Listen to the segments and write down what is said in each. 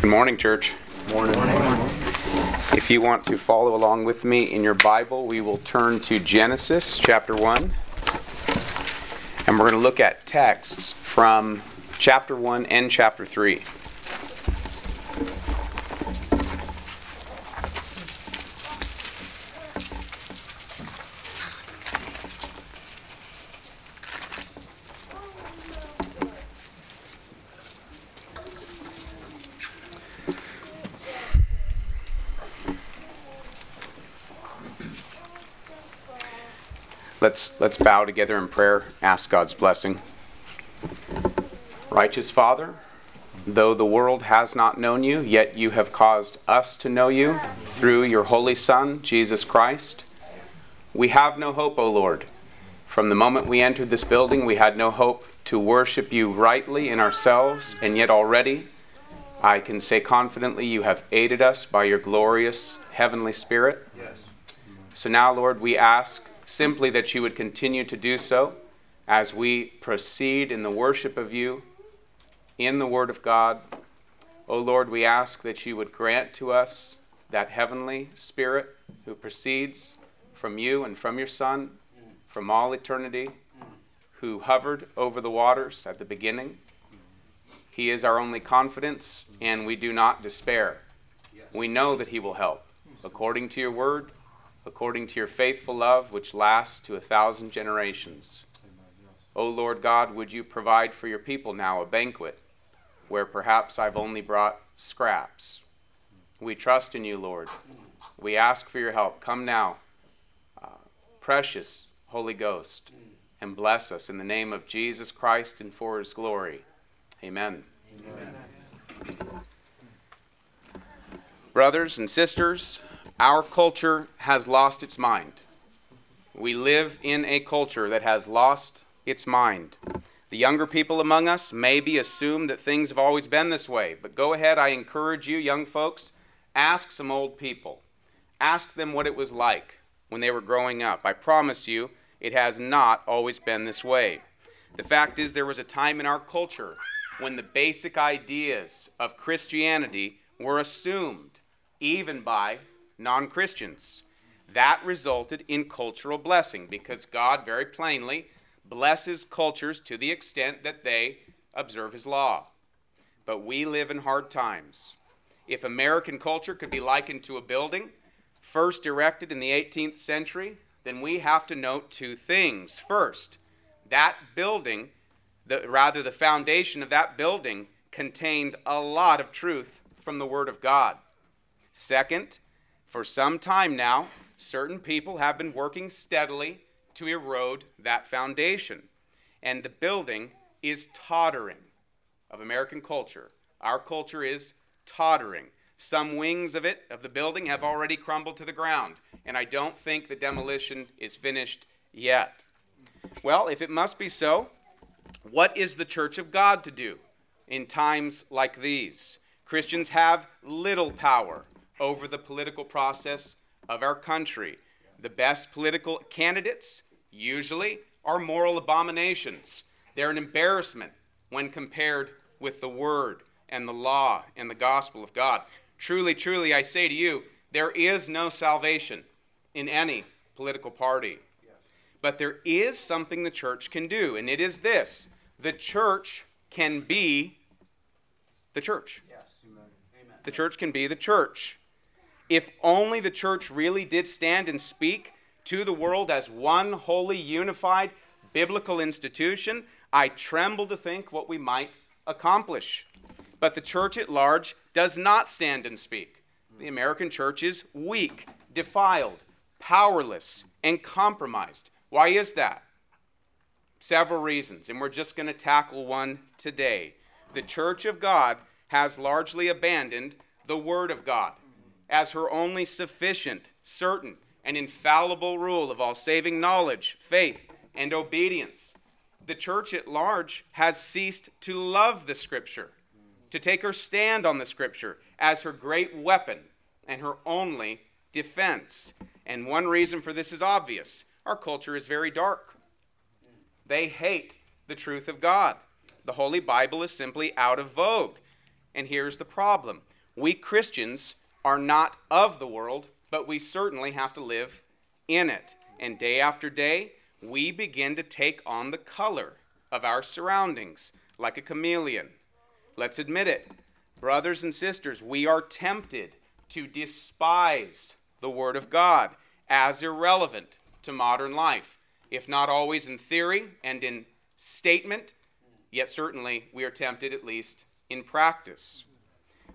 Good morning, church. Morning. If you want to follow along with me in your Bible, we will turn to Genesis chapter 1. And we're going to look at texts from chapter 1 and chapter 3. Let's, let's bow together in prayer, ask God's blessing. Righteous Father, though the world has not known you, yet you have caused us to know you through your Holy Son, Jesus Christ. We have no hope, O Lord. From the moment we entered this building, we had no hope to worship you rightly in ourselves, and yet already I can say confidently you have aided us by your glorious heavenly Spirit. Yes. So now, Lord, we ask simply that you would continue to do so as we proceed in the worship of you in the Word of God. O Lord, we ask that you would grant to us that heavenly Spirit who proceeds from you and from your Son from all eternity, who hovered over the waters at the beginning. He is our only confidence, and we do not despair. We know that He will help according to your word according to your faithful love, which lasts to a thousand generations. O Lord God, would you provide for your people now a banquet where perhaps I've only brought scraps? We trust in you, Lord. We ask for your help. Come now, uh, precious Holy Ghost, and bless us in the name of Jesus Christ and for his glory. Amen. Amen. Brothers and sisters, our culture has lost its mind. We live in a culture that has lost its mind. The younger people among us maybe assume that things have always been this way, but go ahead, I encourage you, young folks, ask some old people. Ask them what it was like when they were growing up. I promise you, it has not always been this way. The fact is, there was a time in our culture when the basic ideas of Christianity were assumed, even by non Christians. That resulted in cultural blessing because God very plainly blesses cultures to the extent that they observe His law. But we live in hard times. If American culture could be likened to a building, first erected in the 18th century, then we have to note two things. First, that building, the, rather, the foundation of that building, contained a lot of truth from the Word of God. Second, for some time now, certain people have been working steadily to erode that foundation. And the building is tottering of American culture. Our culture is tottering. Some wings of it, of the building, have already crumbled to the ground. And I don't think the demolition is finished yet. Well, if it must be so, what is the church of God to do in times like these? Christians have little power over the political process of our country. The best political candidates usually are moral abominations. They're an embarrassment when compared with the Word and the law and the gospel of God. Truly, truly, I say to you, there is no salvation in any political party. But there is something the church can do, and it is this the church can be the church. Yes. Amen. The church can be the church. If only the church really did stand and speak to the world as one holy, unified, biblical institution, I tremble to think what we might accomplish. But the church at large does not stand and speak. The American church is weak, defiled, powerless, and compromised. Why is that? Several reasons, and we're just going to tackle one today. The church of God has largely abandoned the Word of God as her only sufficient, certain, and infallible rule of all saving knowledge, faith, and obedience. The church at large has ceased to love the Scripture, to take her stand on the Scripture as her great weapon and her only defense. And one reason for this is obvious our culture is very dark. They hate the truth of God. The Holy Bible is simply out of vogue. And here's the problem we Christians are not of the world, but we certainly have to live in it. And day after day, we begin to take on the color of our surroundings like a chameleon. Let's admit it. Brothers and sisters, we are tempted to despise the Word of God as irrelevant to modern life, if not always in theory and in statement, yet certainly we are tempted at least in practice.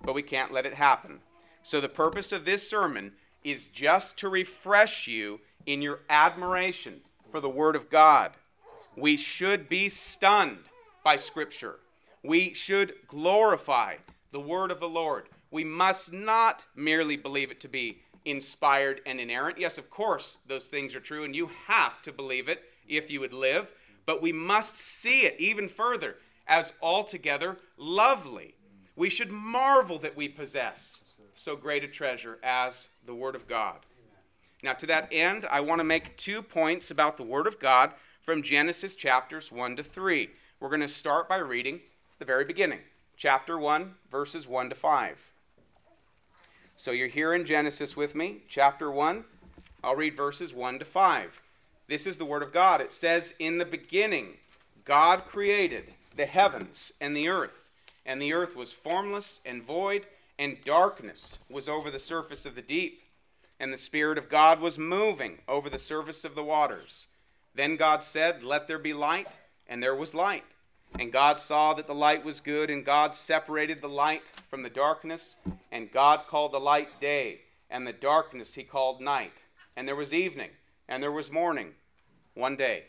But we can't let it happen. So, the purpose of this sermon is just to refresh you in your admiration for the Word of God. We should be stunned by Scripture. We should glorify the Word of the Lord. We must not merely believe it to be inspired and inerrant. Yes, of course, those things are true, and you have to believe it if you would live, but we must see it even further as altogether lovely. We should marvel that we possess so great a treasure as the Word of God. Now, to that end, I want to make two points about the Word of God from Genesis chapters 1 to 3. We're going to start by reading the very beginning, chapter 1, verses 1 to 5. So you're here in Genesis with me, chapter 1. I'll read verses 1 to 5. This is the Word of God. It says, In the beginning, God created the heavens and the earth, and the earth was formless and void, and darkness was over the surface of the deep, and the Spirit of God was moving over the surface of the waters. Then God said, Let there be light, and there was light. And God saw that the light was good, and God separated the light from the darkness. And God called the light day, and the darkness he called night. And there was evening, and there was morning, one day.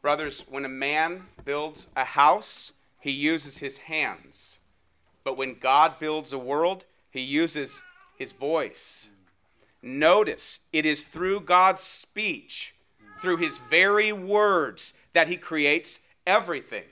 Brothers, when a man builds a house, he uses his hands. But when God builds a world, he uses his voice. Notice, it is through God's speech, through his very words, that he creates everything.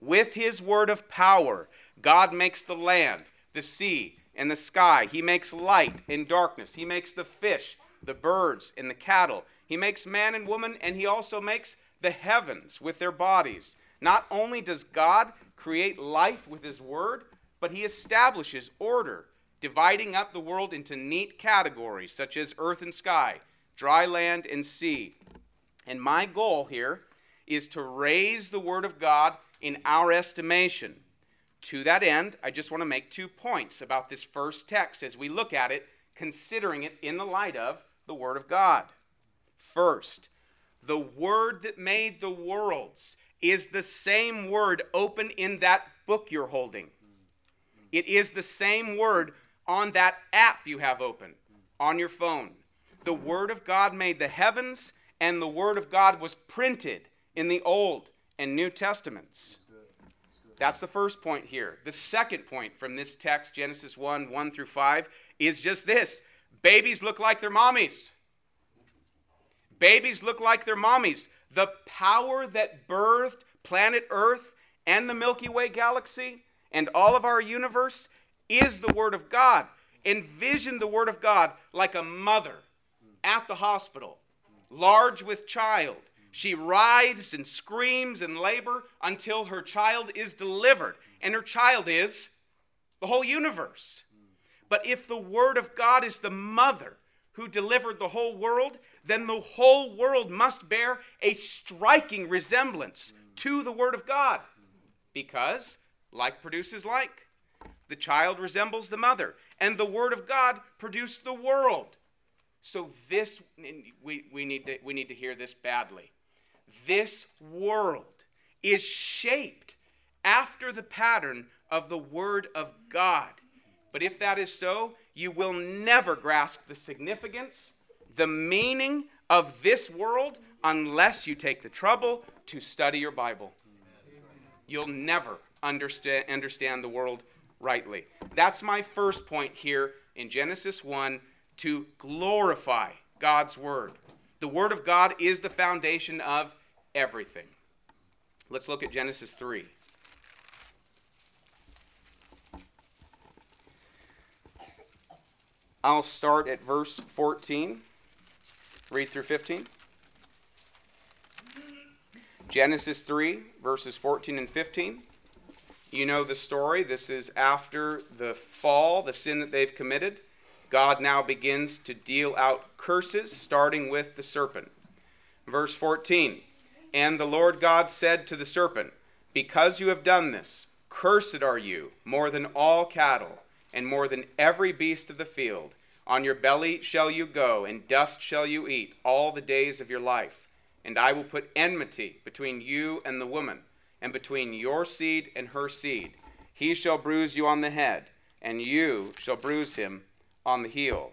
With his word of power, God makes the land, the sea, and the sky. He makes light and darkness. He makes the fish, the birds, and the cattle. He makes man and woman, and he also makes the heavens with their bodies. Not only does God create life with his word, but he establishes order, dividing up the world into neat categories such as earth and sky, dry land and sea. And my goal here is to raise the Word of God in our estimation. To that end, I just want to make two points about this first text as we look at it, considering it in the light of the Word of God. First, the Word that made the worlds is the same word open in that book you're holding. It is the same word on that app you have open on your phone. The Word of God made the heavens, and the Word of God was printed in the Old and New Testaments. That's the first point here. The second point from this text, Genesis 1 1 through 5, is just this babies look like their mommies. Babies look like their mommies. The power that birthed planet Earth and the Milky Way galaxy and all of our universe is the Word of God. Envision the Word of God like a mother at the hospital, large with child, she writhes and screams in labor until her child is delivered. And her child is the whole universe. But if the Word of God is the mother who delivered the whole world, then the whole world must bear a striking resemblance to the Word of God. Because like produces like. The child resembles the mother, and the Word of God produced the world. So this we, we, need to, we need to hear this badly this world is shaped after the pattern of the Word of God. But if that is so, you will never grasp the significance, the meaning of this world unless you take the trouble to study your Bible. You'll never understand, understand the world rightly. That's my first point here in Genesis 1 to glorify God's Word. The Word of God is the foundation of everything. Let's look at Genesis 3. I'll start at verse 14. Read through 15. Genesis 3, verses 14 and 15. You know the story. This is after the fall, the sin that they've committed. God now begins to deal out curses, starting with the serpent. Verse 14 And the Lord God said to the serpent, Because you have done this, cursed are you more than all cattle, and more than every beast of the field. On your belly shall you go, and dust shall you eat all the days of your life. And I will put enmity between you and the woman, and between your seed and her seed. He shall bruise you on the head, and you shall bruise him on the heel.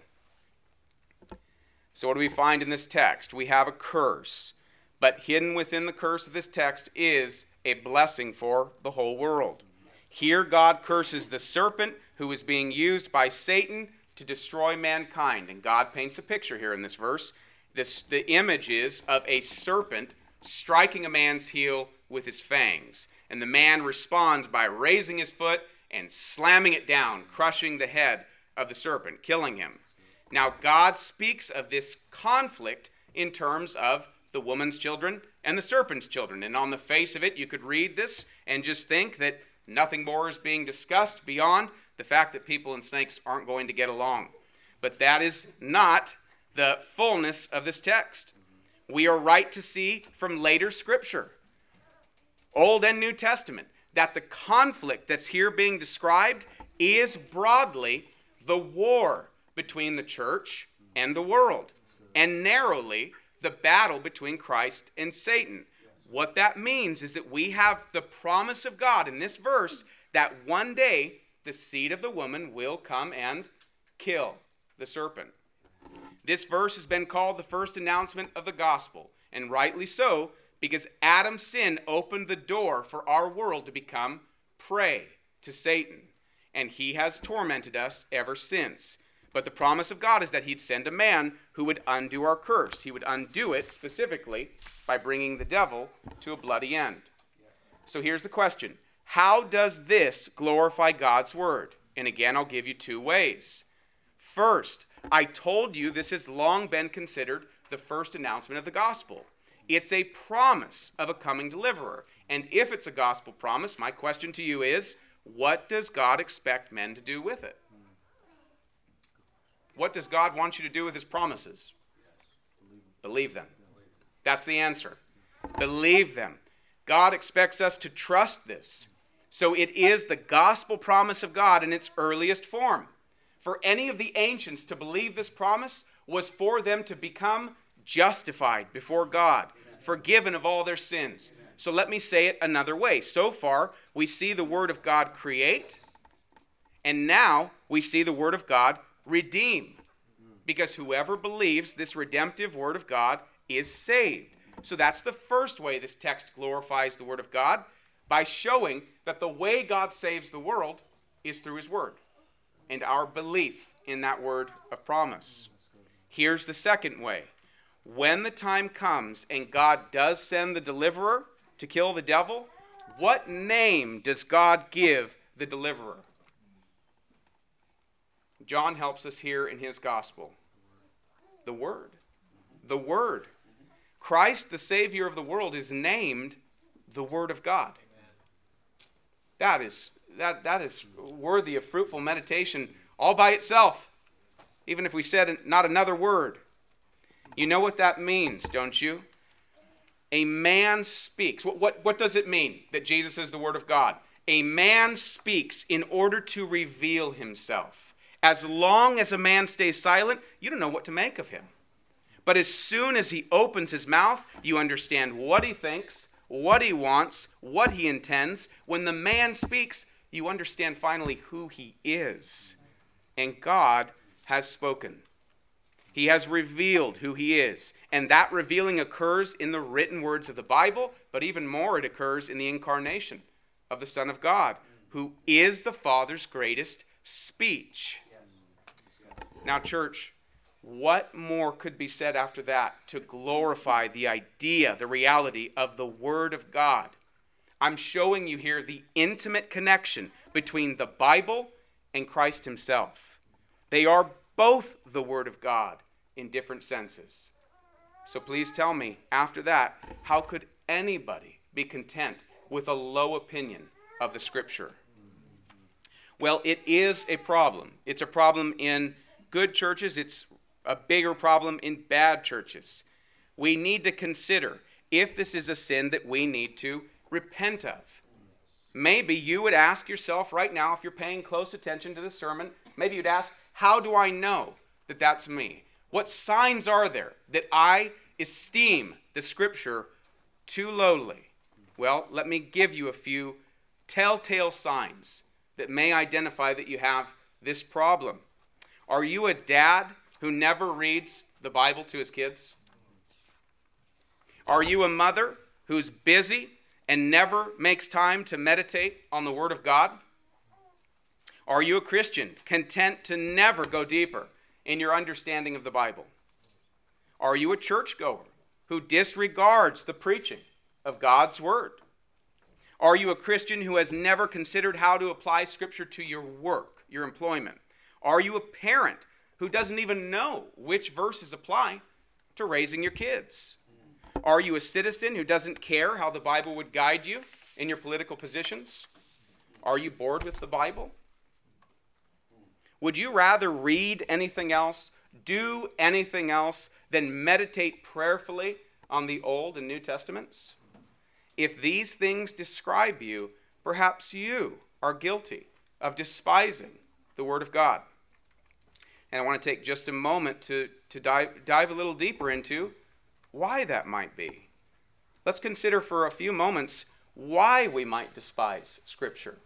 So, what do we find in this text? We have a curse, but hidden within the curse of this text is a blessing for the whole world. Here, God curses the serpent who is being used by Satan to destroy mankind. And God paints a picture here in this verse. This, the image is of a serpent striking a man's heel with his fangs. And the man responds by raising his foot and slamming it down, crushing the head of the serpent, killing him. Now, God speaks of this conflict in terms of the woman's children and the serpent's children. And on the face of it, you could read this and just think that nothing more is being discussed beyond the fact that people and snakes aren't going to get along. But that is not the fullness of this text. We are right to see from later scripture, Old and New Testament, that the conflict that's here being described is broadly the war between the church and the world, and narrowly, the battle between Christ and Satan. What that means is that we have the promise of God in this verse that one day the seed of the woman will come and kill the serpent. This verse has been called the first announcement of the gospel, and rightly so, because Adam's sin opened the door for our world to become prey to Satan, and he has tormented us ever since. But the promise of God is that He'd send a man who would undo our curse. He would undo it specifically by bringing the devil to a bloody end. So here's the question How does this glorify God's word? And again, I'll give you two ways. First, I told you this has long been considered the first announcement of the gospel. It's a promise of a coming deliverer. And if it's a gospel promise, my question to you is what does God expect men to do with it? What does God want you to do with his promises? Believe them. That's the answer. Believe them. God expects us to trust this. So it is the gospel promise of God in its earliest form. For any of the ancients to believe this promise was for them to become justified before God, forgiven of all their sins. So let me say it another way. So far, we see the Word of God create, and now we see the Word of God redeem. Because whoever believes this redemptive word of God is saved. So that's the first way this text glorifies the word of God by showing that the way God saves the world is through his word and our belief in that word of promise. Here's the second way. When the time comes and God does send the deliverer to kill the devil, what name does God give the deliverer? John helps us here in his gospel. The Word. The Word. Christ, the Savior of the world, is named the Word of God. That is, that, that is worthy of fruitful meditation all by itself, even if we said not another word. You know what that means, don't you? A man speaks. What, what, what does it mean that Jesus is the Word of God? A man speaks in order to reveal himself. As long as a man stays silent, you don't know what to make of him. But as soon as he opens his mouth, you understand what he thinks, what he wants, what he intends. When the man speaks, you understand finally who he is. And God has spoken. He has revealed who he is. And that revealing occurs in the written words of the Bible, but even more, it occurs in the incarnation of the Son of God, who is the Father's greatest speech. Now, church, what more could be said after that to glorify the idea, the reality of the Word of God? I'm showing you here the intimate connection between the Bible and Christ Himself. They are both the Word of God in different senses. So please tell me, after that, how could anybody be content with a low opinion of the Scripture. Well, it is a problem. It's a problem in good churches, it's a bigger problem in bad churches. We need to consider if this is a sin that we need to repent of. Maybe you would ask yourself right now, if you're paying close attention to the sermon, maybe you'd ask, How do I know that that's me? What signs are there that I esteem the scripture too lowly? Well, let me give you a few telltale signs that may identify that you have this problem. Are you a dad who never reads the Bible to his kids? Are you a mother who's busy and never makes time to meditate on the Word of God? Are you a Christian content to never go deeper in your understanding of the Bible? Are you a churchgoer who disregards the preaching of God's Word? Are you a Christian who has never considered how to apply Scripture to your work, your employment? Are you a parent who doesn't even know which verses apply to raising your kids? Are you a citizen who doesn't care how the Bible would guide you in your political positions? Are you bored with the Bible? Would you rather read anything else, do anything else, than meditate prayerfully on the Old and New Testaments? If these things describe you, perhaps you are guilty of despising the Word of God. And I want to take just a moment to, to dive, dive a little deeper into why that might be. Let's consider for a few moments why we might despise Scripture.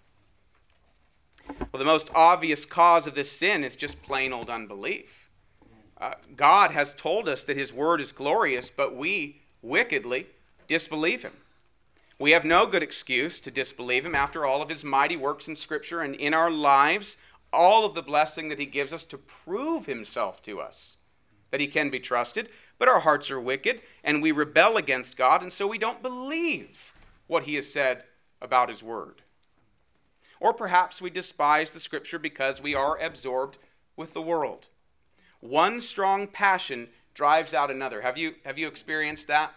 Well, the most obvious cause of this sin is just plain old unbelief. Uh, God has told us that His Word is glorious, but we wickedly disbelieve Him. We have no good excuse to disbelieve Him after all of His mighty works in Scripture and in our lives, all of the blessing that He gives us to prove Himself to us, that He can be trusted. But our hearts are wicked, and we rebel against God, and so we don't believe what He has said about His Word. Or perhaps we despise the Scripture because we are absorbed with the world. One strong passion drives out another. Have you, have you experienced that?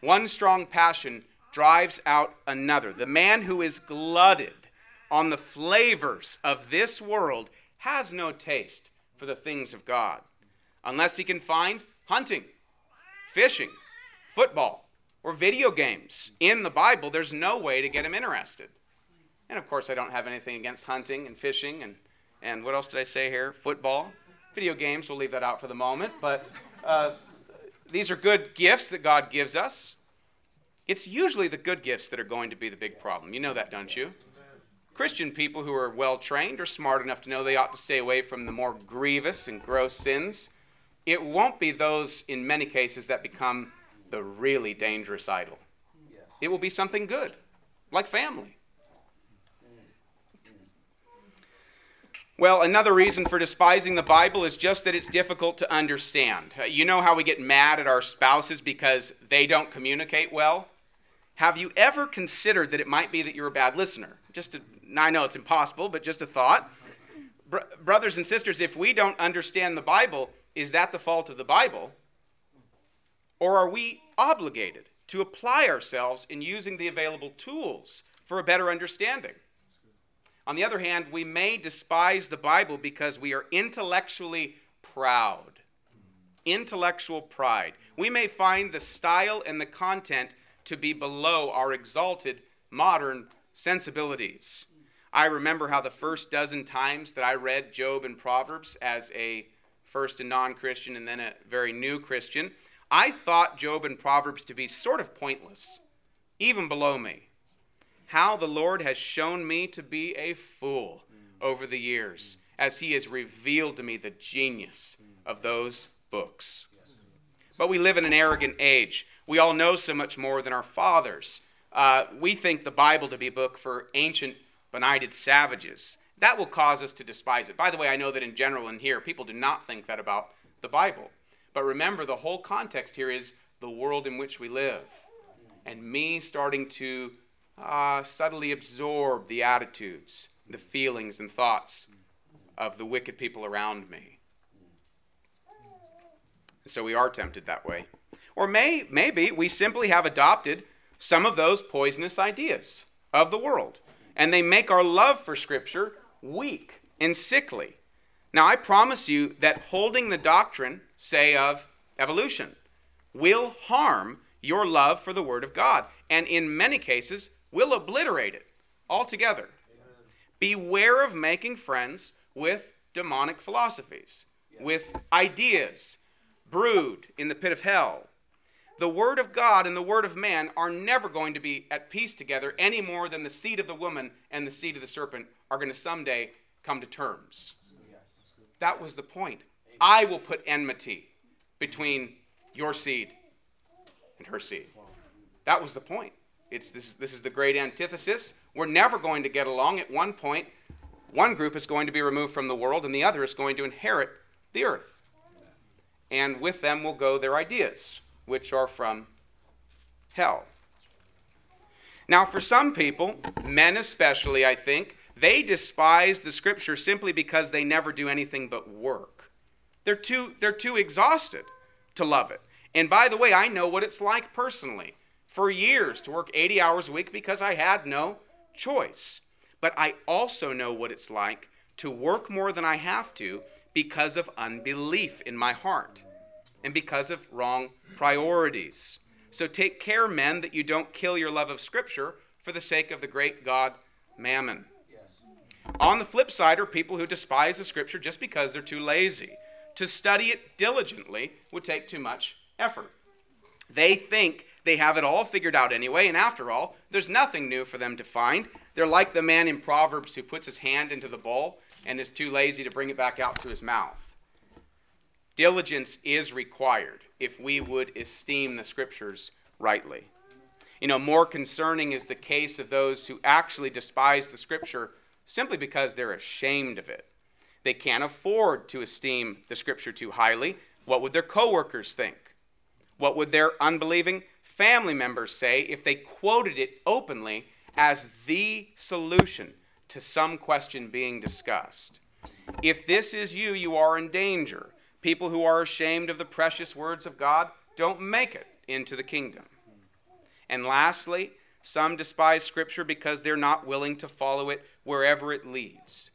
One strong passion drives out another. The man who is glutted on the flavors of this world has no taste for the things of God unless he can find hunting, fishing, football, or video games in the Bible. There's no way to get him interested. And of course, I don't have anything against hunting and fishing and, and what else did I say here? Football. Video games, we'll leave that out for the moment. But uh, these are good gifts that God gives us. It's usually the good gifts that are going to be the big problem. You know that, don't you? Christian people who are well trained are smart enough to know they ought to stay away from the more grievous and gross sins. It won't be those, in many cases, that become the really dangerous idol. It will be something good, like family. Well, another reason for despising the Bible is just that it's difficult to understand. Uh, you know how we get mad at our spouses because they don't communicate well? Have you ever considered that it might be that you're a bad listener? Just a, I know it's impossible, but just a thought. Br- brothers and sisters, if we don't understand the Bible, is that the fault of the Bible? Or are we obligated to apply ourselves in using the available tools for a better understanding? On the other hand, we may despise the Bible because we are intellectually proud. Intellectual pride. We may find the style and the content to be below our exalted modern sensibilities. I remember how the first dozen times that I read Job and Proverbs as a first a non Christian and then a very new Christian, I thought Job and Proverbs to be sort of pointless, even below me how the Lord has shown me to be a fool mm. over the years mm. as He has revealed to me the genius mm. of those books. But we live in an arrogant age. We all know so much more than our fathers. Uh, we think the Bible to be a book for ancient, benighted savages. That will cause us to despise it. By the way, I know that in general in here, people do not think that about the Bible. But remember, the whole context here is the world in which we live. And me starting to uh, subtly absorb the attitudes, the feelings, and thoughts of the wicked people around me. So we are tempted that way. Or may, maybe we simply have adopted some of those poisonous ideas of the world. and they make our love for Scripture weak and sickly. Now, I promise you that holding the doctrine, say, of evolution, will harm your love for the Word of God, and in many cases, will obliterate it altogether. Beware of making friends with demonic philosophies, with ideas brewed in the pit of hell. The Word of God and the Word of man are never going to be at peace together any more than the seed of the woman and the seed of the serpent are going to someday come to terms. That was the point. I will put enmity between your seed and her seed. That was the point. It's this, this is the great antithesis. We're never going to get along. At one point, one group is going to be removed from the world, and the other is going to inherit the earth. And with them will go their ideas, which are from hell. Now, for some people, men especially, I think, they despise the scripture simply because they never do anything but work. They're too, they're too exhausted to love it. And by the way, I know what it's like personally for years to work 80 hours a week because I had no choice. But I also know what it's like to work more than I have to because of unbelief in my heart and because of wrong priorities. So take care, men, that you don't kill your love of Scripture for the sake of the great God Mammon. Yes. On the flip side are people who despise the Scripture just because they're too lazy. To study it diligently would take too much effort. They think they have it all figured out anyway, and after all, there's nothing new for them to find. They're like the man in Proverbs who puts his hand into the bowl and is too lazy to bring it back out to his mouth. Diligence is required if we would esteem the scriptures rightly. You know, more concerning is the case of those who actually despise the scripture simply because they're ashamed of it. They can't afford to esteem the scripture too highly. What would their coworkers think? What would their unbelieving family members say if they quoted it openly as the solution to some question being discussed? If this is you, you are in danger. People who are ashamed of the precious words of God don't make it into the kingdom. And lastly, some despise Scripture because they're not willing to follow it wherever it leads.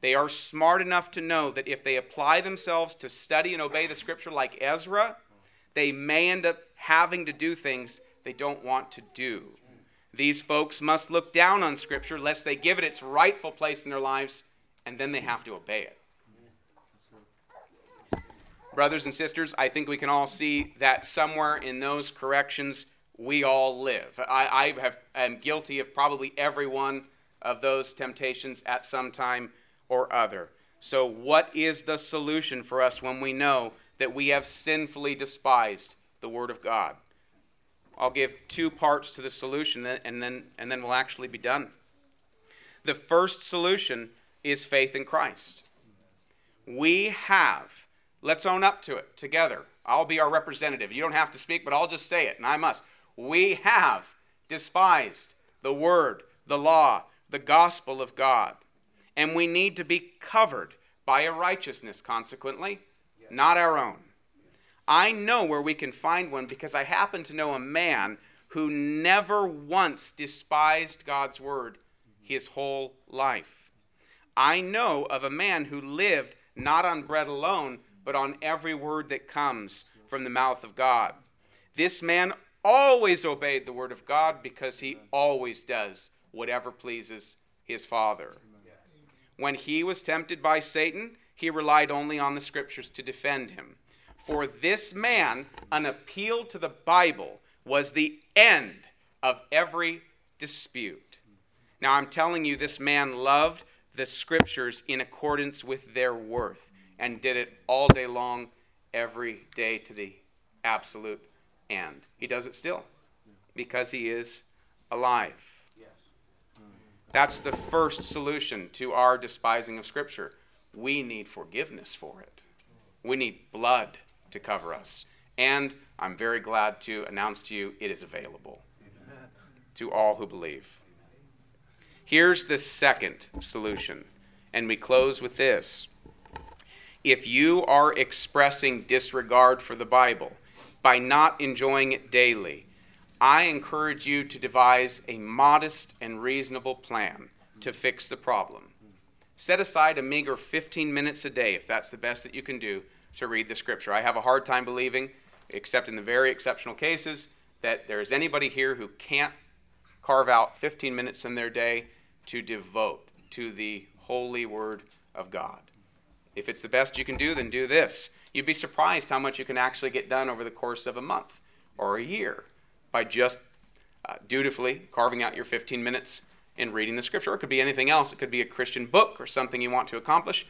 They are smart enough to know that if they apply themselves to study and obey the Scripture like Ezra, they may end up having to do things they don't want to do. These folks must look down on Scripture lest they give it its rightful place in their lives, and then they have to obey it. Brothers and sisters, I think we can all see that somewhere in those corrections we all live. I, I have, am guilty of probably every one of those temptations at some time or other. So, what is the solution for us when we know that we have sinfully despised the Word of God. I'll give two parts to the solution, and then, and then we'll actually be done. The first solution is faith in Christ. We have, let's own up to it together. I'll be our representative. You don't have to speak, but I'll just say it, and I must. We have despised the Word, the law, the gospel of God. And we need to be covered by a righteousness, consequently, not our own. I know where we can find one because I happen to know a man who never once despised God's word his whole life. I know of a man who lived not on bread alone, but on every word that comes from the mouth of God. This man always obeyed the word of God because he always does whatever pleases his Father. When he was tempted by Satan, he relied only on the scriptures to defend him. For this man, an appeal to the Bible was the end of every dispute. Now, I'm telling you, this man loved the scriptures in accordance with their worth and did it all day long, every day to the absolute end. He does it still because he is alive. That's the first solution to our despising of Scripture we need forgiveness for it. We need blood to cover us. And I'm very glad to announce to you it is available Amen. to all who believe. Here's the second solution, and we close with this. If you are expressing disregard for the Bible by not enjoying it daily, I encourage you to devise a modest and reasonable plan to fix the problem. Set aside a meager 15 minutes a day, if that's the best that you can do, to read the scripture. I have a hard time believing, except in the very exceptional cases, that there is anybody here who can't carve out 15 minutes in their day to devote to the holy word of God. If it's the best you can do, then do this. You'd be surprised how much you can actually get done over the course of a month or a year by just uh, dutifully carving out your 15 minutes in reading the scripture. It could be anything else. It could be a Christian book or something you want to accomplish.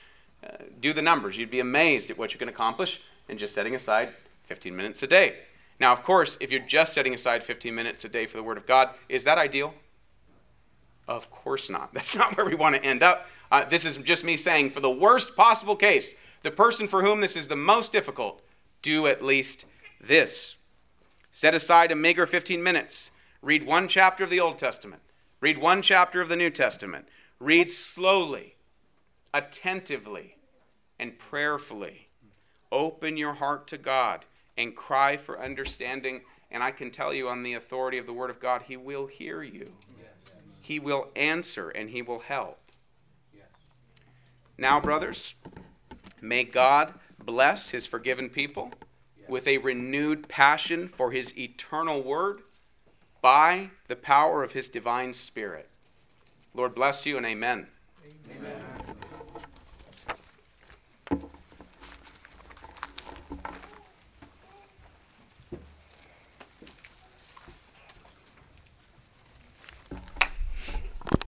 Do the numbers. You'd be amazed at what you can accomplish in just setting aside 15 minutes a day. Now, of course, if you're just setting aside 15 minutes a day for the Word of God, is that ideal? Of course not. That's not where we want to end up. Uh, this is just me saying, for the worst possible case, the person for whom this is the most difficult, do at least this. Set aside a meager 15 minutes. Read one chapter of the Old Testament. Read one chapter of the New Testament. Read slowly, attentively, and prayerfully. Open your heart to God and cry for understanding. And I can tell you, on the authority of the Word of God, He will hear you. He will answer and He will help. Now, brothers, may God bless His forgiven people with a renewed passion for His eternal Word by the power of His divine Spirit. Lord bless you and amen. Amen.